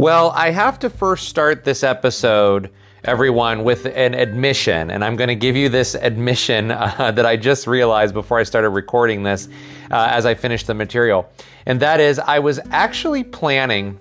Well, I have to first start this episode, everyone, with an admission. And I'm going to give you this admission uh, that I just realized before I started recording this uh, as I finished the material. And that is, I was actually planning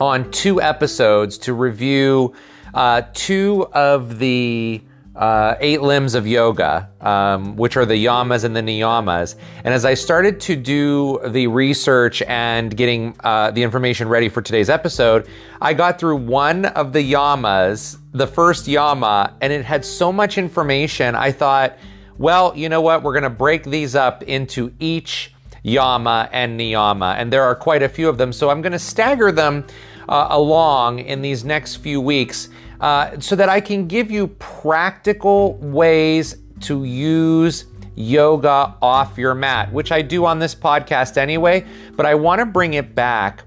on two episodes to review uh, two of the uh, eight limbs of yoga, um, which are the yamas and the niyamas. And as I started to do the research and getting uh, the information ready for today's episode, I got through one of the yamas, the first yama, and it had so much information. I thought, well, you know what? We're going to break these up into each yama and niyama. And there are quite a few of them. So I'm going to stagger them uh, along in these next few weeks uh, so that I can give you practical ways to use yoga off your mat, which I do on this podcast anyway, but I want to bring it back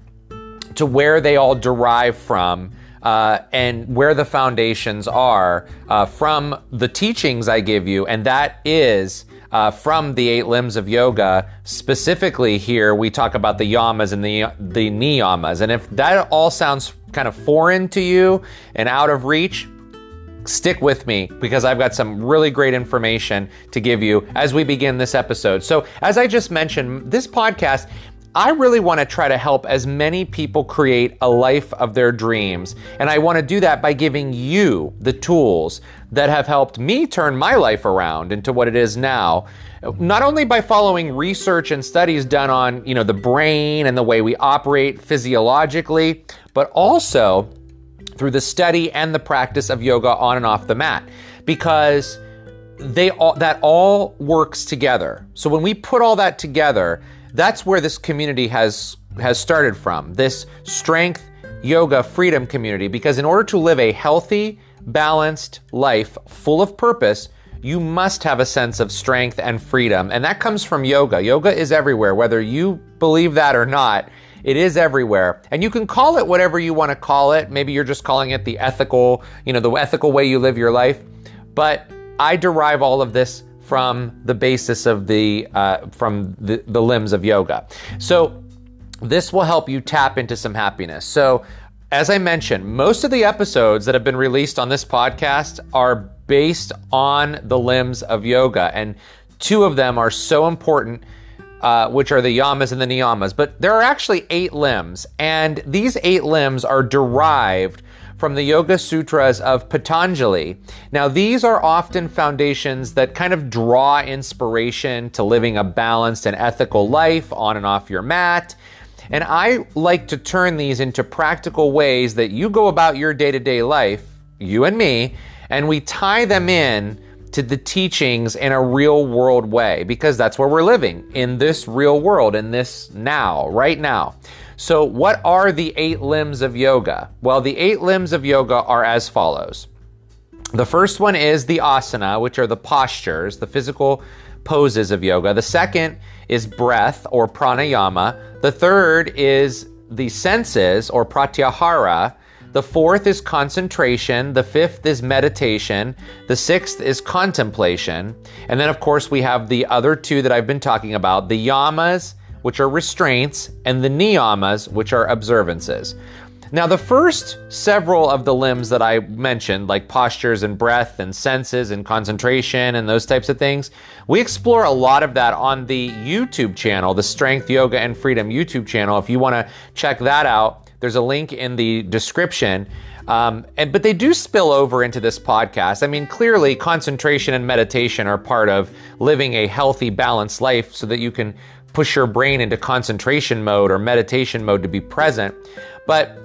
to where they all derive from. Uh, and where the foundations are uh, from the teachings I give you, and that is uh, from the eight limbs of yoga. Specifically, here we talk about the yamas and the the niyamas, and if that all sounds kind of foreign to you and out of reach, stick with me because I've got some really great information to give you as we begin this episode. So, as I just mentioned, this podcast I really want to try to help as many people create a life of their dreams. And I want to do that by giving you the tools that have helped me turn my life around into what it is now. Not only by following research and studies done on, you know, the brain and the way we operate physiologically, but also through the study and the practice of yoga on and off the mat. Because they all that all works together. So when we put all that together, that's where this community has has started from. This strength yoga freedom community because in order to live a healthy, balanced life full of purpose, you must have a sense of strength and freedom. And that comes from yoga. Yoga is everywhere whether you believe that or not. It is everywhere. And you can call it whatever you want to call it. Maybe you're just calling it the ethical, you know, the ethical way you live your life. But I derive all of this from the basis of the uh, from the, the limbs of yoga. So this will help you tap into some happiness. So as I mentioned, most of the episodes that have been released on this podcast are based on the limbs of yoga, and two of them are so important. Uh, which are the yamas and the niyamas, but there are actually eight limbs, and these eight limbs are derived from the Yoga Sutras of Patanjali. Now, these are often foundations that kind of draw inspiration to living a balanced and ethical life on and off your mat. And I like to turn these into practical ways that you go about your day to day life, you and me, and we tie them in to the teachings in a real world way because that's where we're living in this real world, in this now, right now. So, what are the eight limbs of yoga? Well, the eight limbs of yoga are as follows. The first one is the asana, which are the postures, the physical poses of yoga. The second is breath or pranayama. The third is the senses or pratyahara. The fourth is concentration. The fifth is meditation. The sixth is contemplation. And then, of course, we have the other two that I've been talking about the yamas which are restraints, and the niyamas, which are observances. Now, the first several of the limbs that I mentioned, like postures and breath and senses and concentration and those types of things, we explore a lot of that on the YouTube channel, the Strength, Yoga, and Freedom YouTube channel. If you want to check that out, there's a link in the description. Um, and but they do spill over into this podcast. I mean, clearly, concentration and meditation are part of living a healthy, balanced life, so that you can push your brain into concentration mode or meditation mode to be present. But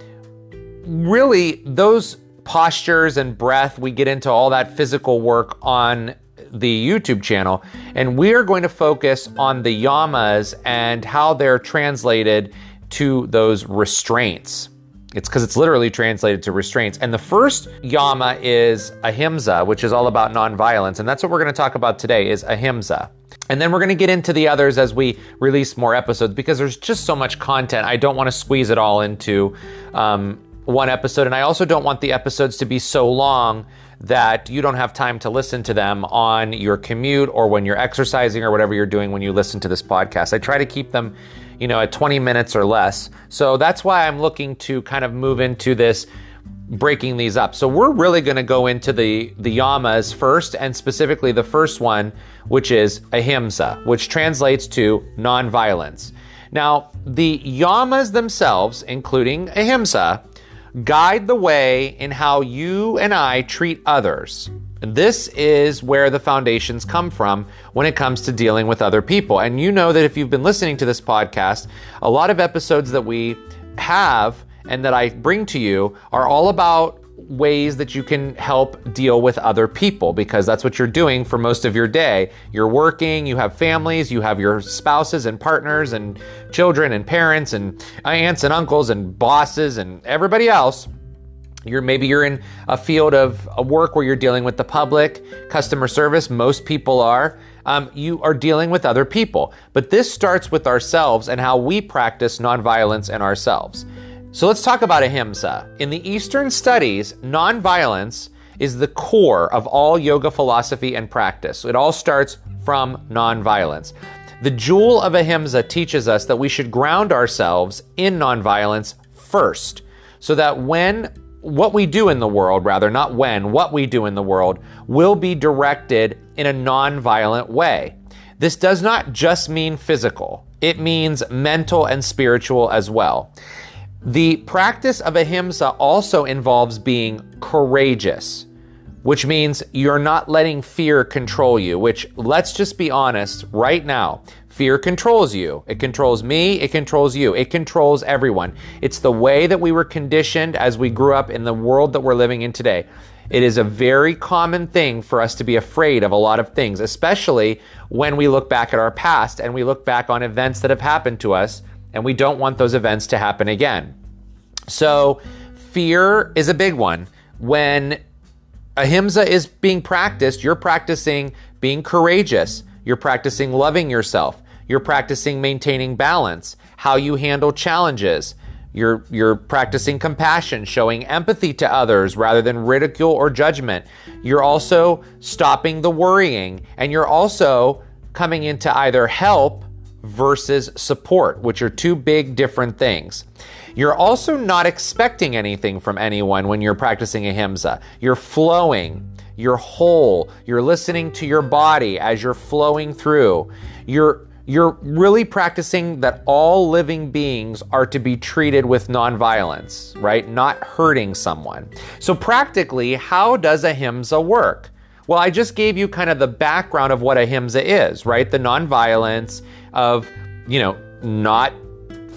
really, those postures and breath, we get into all that physical work on the YouTube channel. And we are going to focus on the yamas and how they're translated to those restraints. It's because it's literally translated to restraints. And the first yama is ahimsa, which is all about nonviolence. And that's what we're going to talk about today is ahimsa. And then we're going to get into the others as we release more episodes because there's just so much content. I don't want to squeeze it all into um, one episode. And I also don't want the episodes to be so long that you don't have time to listen to them on your commute or when you're exercising or whatever you're doing when you listen to this podcast. I try to keep them you know, at 20 minutes or less. So that's why I'm looking to kind of move into this breaking these up. So we're really going to go into the the yamas first and specifically the first one which is ahimsa, which translates to nonviolence. Now, the yamas themselves, including ahimsa, guide the way in how you and I treat others. This is where the foundations come from when it comes to dealing with other people. And you know that if you've been listening to this podcast, a lot of episodes that we have and that I bring to you are all about ways that you can help deal with other people because that's what you're doing for most of your day. You're working, you have families, you have your spouses and partners and children and parents and aunts and uncles and bosses and everybody else. You're maybe you're in a field of work where you're dealing with the public, customer service. Most people are. Um, you are dealing with other people, but this starts with ourselves and how we practice nonviolence in ourselves. So let's talk about ahimsa. In the Eastern studies, nonviolence is the core of all yoga philosophy and practice. It all starts from nonviolence. The jewel of ahimsa teaches us that we should ground ourselves in nonviolence first, so that when what we do in the world, rather, not when, what we do in the world, will be directed in a nonviolent way. This does not just mean physical, it means mental and spiritual as well. The practice of ahimsa also involves being courageous, which means you're not letting fear control you, which let's just be honest right now. Fear controls you. It controls me. It controls you. It controls everyone. It's the way that we were conditioned as we grew up in the world that we're living in today. It is a very common thing for us to be afraid of a lot of things, especially when we look back at our past and we look back on events that have happened to us and we don't want those events to happen again. So, fear is a big one. When ahimsa is being practiced, you're practicing being courageous, you're practicing loving yourself, you're practicing maintaining balance, how you handle challenges. You're, you're practicing compassion, showing empathy to others rather than ridicule or judgment. You're also stopping the worrying, and you're also coming into either help versus support, which are two big different things. You're also not expecting anything from anyone when you're practicing ahimsa. You're flowing, you're whole, you're listening to your body as you're flowing through. You're you're really practicing that all living beings are to be treated with nonviolence, right? Not hurting someone. So, practically, how does ahimsa work? Well, I just gave you kind of the background of what ahimsa is, right? The nonviolence, of, you know, not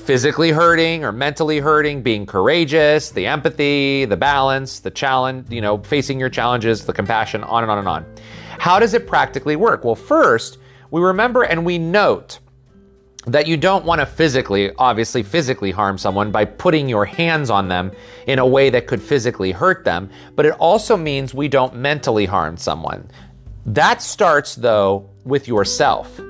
physically hurting or mentally hurting, being courageous, the empathy, the balance, the challenge, you know, facing your challenges, the compassion, on and on and on. How does it practically work? Well, first, we remember and we note that you don't want to physically, obviously, physically harm someone by putting your hands on them in a way that could physically hurt them, but it also means we don't mentally harm someone. That starts, though, with yourself.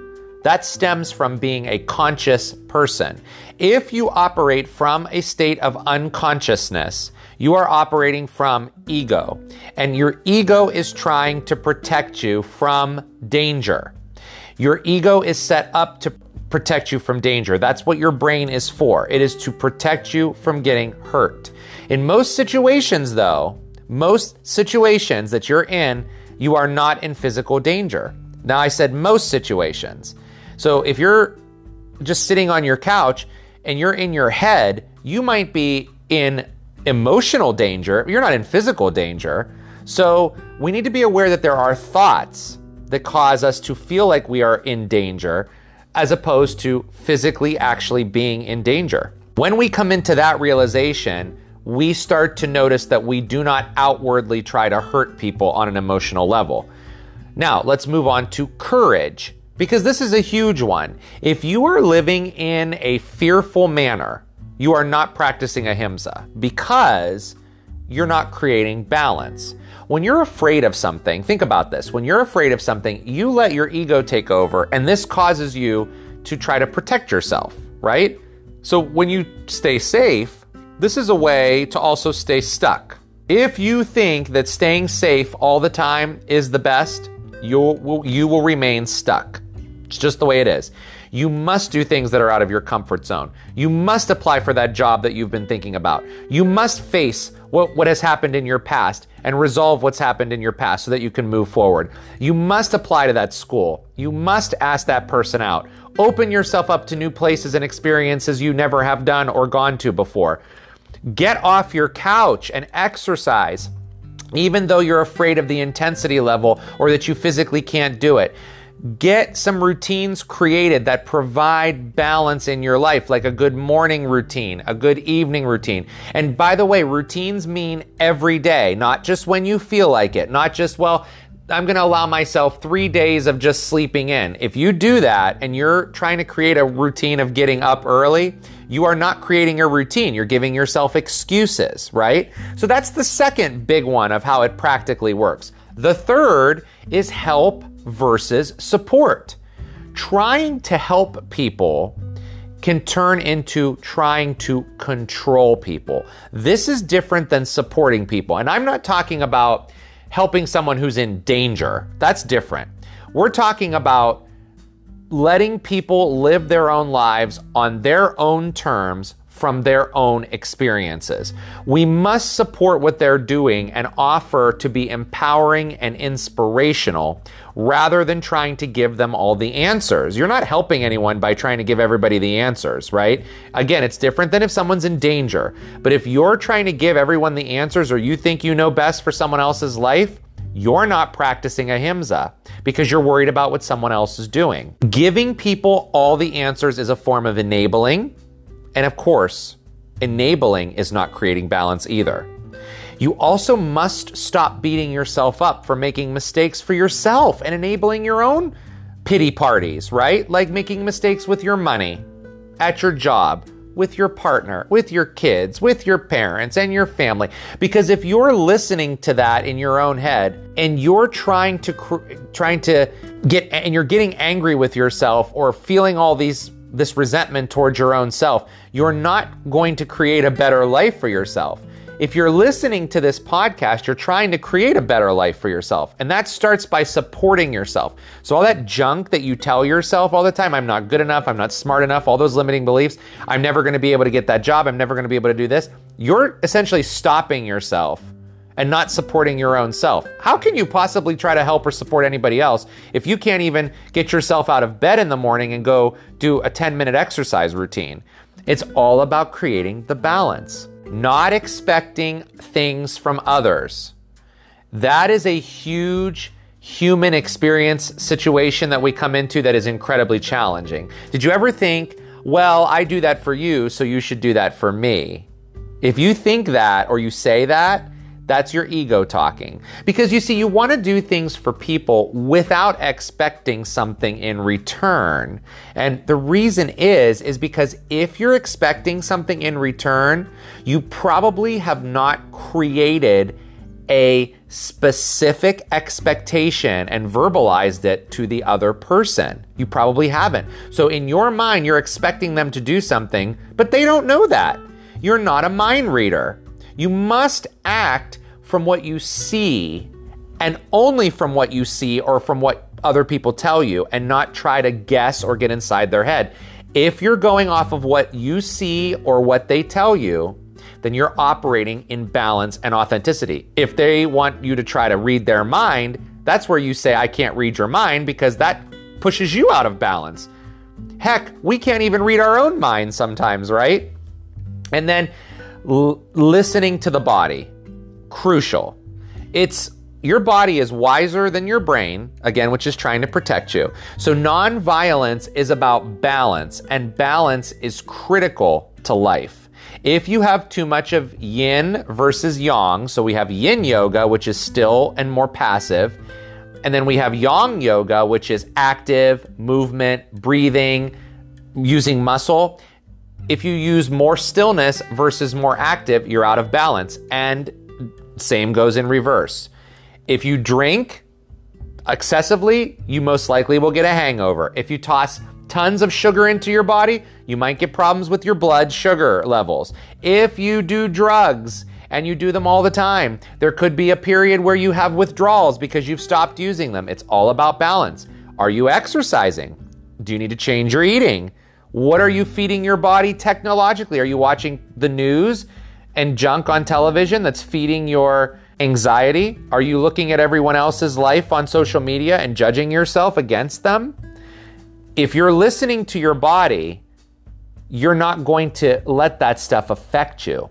That stems from being a conscious person. If you operate from a state of unconsciousness, you are operating from ego, and your ego is trying to protect you from danger. Your ego is set up to protect you from danger. That's what your brain is for. It is to protect you from getting hurt. In most situations, though, most situations that you're in, you are not in physical danger. Now, I said most situations. So if you're just sitting on your couch and you're in your head, you might be in emotional danger. You're not in physical danger. So we need to be aware that there are thoughts that cause us to feel like we are in danger as opposed to physically actually being in danger. When we come into that realization, we start to notice that we do not outwardly try to hurt people on an emotional level. Now, let's move on to courage because this is a huge one. If you are living in a fearful manner, you are not practicing ahimsa because you're not creating balance. When you're afraid of something, think about this. When you're afraid of something, you let your ego take over, and this causes you to try to protect yourself, right? So when you stay safe, this is a way to also stay stuck. If you think that staying safe all the time is the best, you will, you will remain stuck. It's just the way it is. You must do things that are out of your comfort zone. You must apply for that job that you've been thinking about. You must face what, what has happened in your past and resolve what's happened in your past so that you can move forward. You must apply to that school. You must ask that person out. Open yourself up to new places and experiences you never have done or gone to before. Get off your couch and exercise, even though you're afraid of the intensity level or that you physically can't do it. Get some routines created that provide balance in your life, like a good morning routine, a good evening routine. And by the way, routines mean every day, not just when you feel like it, not just, well, I'm going to allow myself three days of just sleeping in. If you do that and you're trying to create a routine of getting up early, you are not creating a routine. You're giving yourself excuses, right? So that's the second big one of how it practically works. The third is help versus support. Trying to help people can turn into trying to control people. This is different than supporting people. And I'm not talking about helping someone who's in danger. That's different. We're talking about letting people live their own lives on their own terms from their own experiences. We must support what they're doing and offer to be empowering and inspirational rather than trying to give them all the answers. You're not helping anyone by trying to give everybody the answers, right? Again, it's different than if someone's in danger. But if you're trying to give everyone the answers or you think you know best for someone else's life, you're not practicing ahimsa because you're worried about what someone else is doing. Giving people all the answers is a form of enabling and of course, enabling is not creating balance either. You also must stop beating yourself up for making mistakes for yourself and enabling your own pity parties, right? Like making mistakes with your money, at your job, with your partner, with your kids, with your parents and your family. Because if you're listening to that in your own head and you're trying to trying to get and you're getting angry with yourself or feeling all these this resentment towards your own self, you're not going to create a better life for yourself. If you're listening to this podcast, you're trying to create a better life for yourself. And that starts by supporting yourself. So, all that junk that you tell yourself all the time I'm not good enough, I'm not smart enough, all those limiting beliefs, I'm never going to be able to get that job, I'm never going to be able to do this, you're essentially stopping yourself and not supporting your own self. How can you possibly try to help or support anybody else if you can't even get yourself out of bed in the morning and go do a 10 minute exercise routine? It's all about creating the balance, not expecting things from others. That is a huge human experience situation that we come into that is incredibly challenging. Did you ever think, well, I do that for you, so you should do that for me? If you think that or you say that, that's your ego talking. Because you see, you want to do things for people without expecting something in return. And the reason is, is because if you're expecting something in return, you probably have not created a specific expectation and verbalized it to the other person. You probably haven't. So in your mind, you're expecting them to do something, but they don't know that. You're not a mind reader. You must act from what you see and only from what you see or from what other people tell you and not try to guess or get inside their head. If you're going off of what you see or what they tell you, then you're operating in balance and authenticity. If they want you to try to read their mind, that's where you say, I can't read your mind because that pushes you out of balance. Heck, we can't even read our own mind sometimes, right? And then l- listening to the body, crucial. It's your body is wiser than your brain, again, which is trying to protect you. So, nonviolence is about balance, and balance is critical to life. If you have too much of yin versus yang, so we have yin yoga, which is still and more passive, and then we have yang yoga, which is active, movement, breathing, using muscle if you use more stillness versus more active, you're out of balance. And same goes in reverse. If you drink excessively, you most likely will get a hangover. If you toss tons of sugar into your body, you might get problems with your blood sugar levels. If you do drugs, and you do them all the time. There could be a period where you have withdrawals because you've stopped using them. It's all about balance. Are you exercising? Do you need to change your eating? What are you feeding your body technologically? Are you watching the news and junk on television that's feeding your anxiety? Are you looking at everyone else's life on social media and judging yourself against them? If you're listening to your body, you're not going to let that stuff affect you.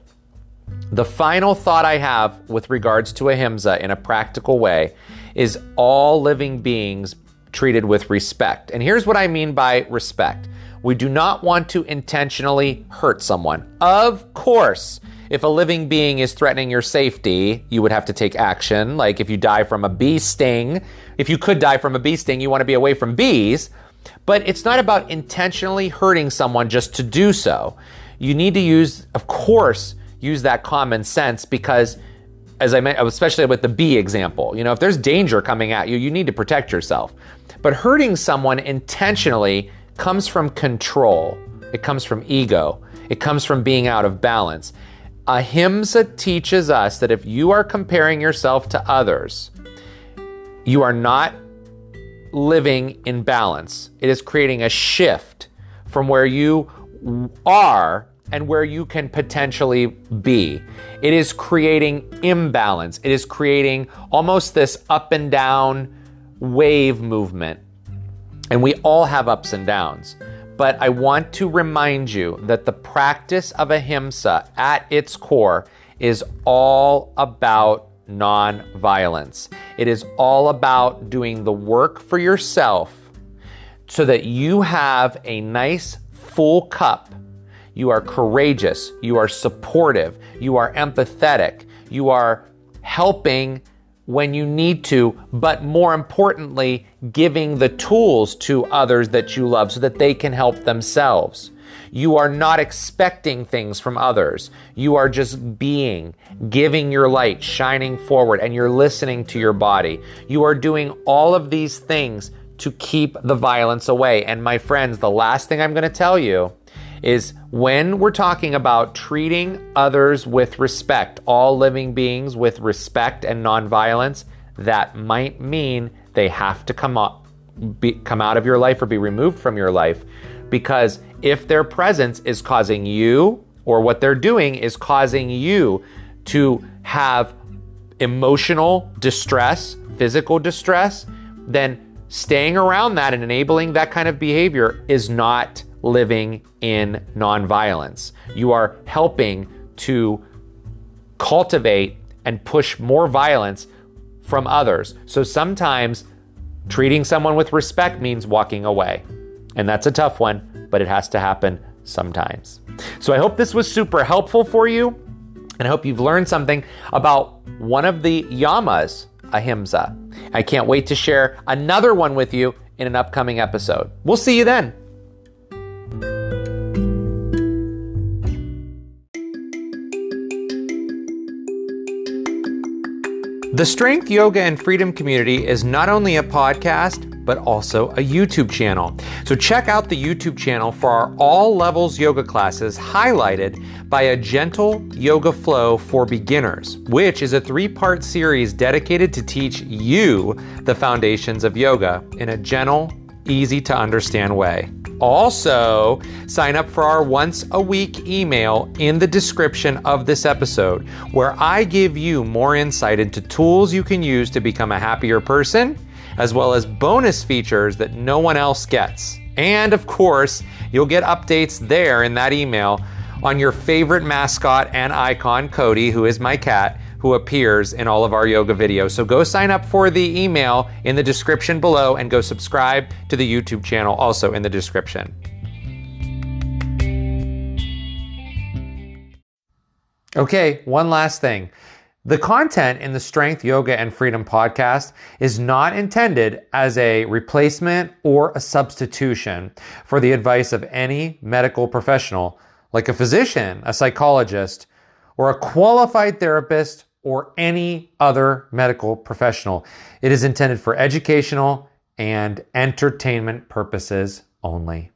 The final thought I have with regards to ahimsa in a practical way is all living beings treated with respect. And here's what I mean by respect we do not want to intentionally hurt someone. Of course, if a living being is threatening your safety, you would have to take action. Like if you die from a bee sting, if you could die from a bee sting, you want to be away from bees. But it's not about intentionally hurting someone just to do so. You need to use, of course, use that common sense because as I meant, especially with the bee example, you know, if there's danger coming at you, you need to protect yourself. But hurting someone intentionally comes from control. It comes from ego. It comes from being out of balance. Ahimsa teaches us that if you are comparing yourself to others, you are not living in balance. It is creating a shift from where you are and where you can potentially be. It is creating imbalance. It is creating almost this up and down wave movement. And we all have ups and downs. But I want to remind you that the practice of ahimsa at its core is all about non-violence. It is all about doing the work for yourself so that you have a nice full cup. You are courageous, you are supportive, you are empathetic, you are helping when you need to, but more importantly, giving the tools to others that you love so that they can help themselves. You are not expecting things from others. You are just being, giving your light, shining forward, and you're listening to your body. You are doing all of these things to keep the violence away. And my friends, the last thing I'm going to tell you is when we're talking about treating others with respect, all living beings with respect and nonviolence, that might mean they have to come out, be, come out of your life or be removed from your life. Because if their presence is causing you, or what they're doing is causing you to have emotional distress, physical distress, then staying around that and enabling that kind of behavior is not living in nonviolence. You are helping to cultivate and push more violence from others. So sometimes treating someone with respect means walking away. And that's a tough one, but it has to happen sometimes. So I hope this was super helpful for you. And I hope you've learned something about one of the yamas, ahimsa. I can't wait to share another one with you in an upcoming episode. We'll see you then. The Strength, Yoga, and Freedom Community is not only a podcast, but also a YouTube channel. So check out the YouTube channel for our all levels yoga classes highlighted by a gentle yoga flow for beginners, which is a three part series dedicated to teach you the foundations of yoga in a gentle, easy to understand way. Also, sign up for our once a week email in the description of this episode, where I give you more insight into tools you can use to become a happier person, as well as bonus features that no one else gets. And of course, you'll get updates there in that email on your favorite mascot and icon, Cody, who is my cat who appears in all of our yoga videos. So go sign up for the email in the description below and go subscribe to the YouTube channel also in the description. Okay, one last thing. The content in the Strength, Yoga, and Freedom podcast is not intended as a replacement or a substitution for the advice of any medical professional, like a physician, a psychologist, or a qualified therapist or any other medical professional. It is intended for educational and entertainment purposes only.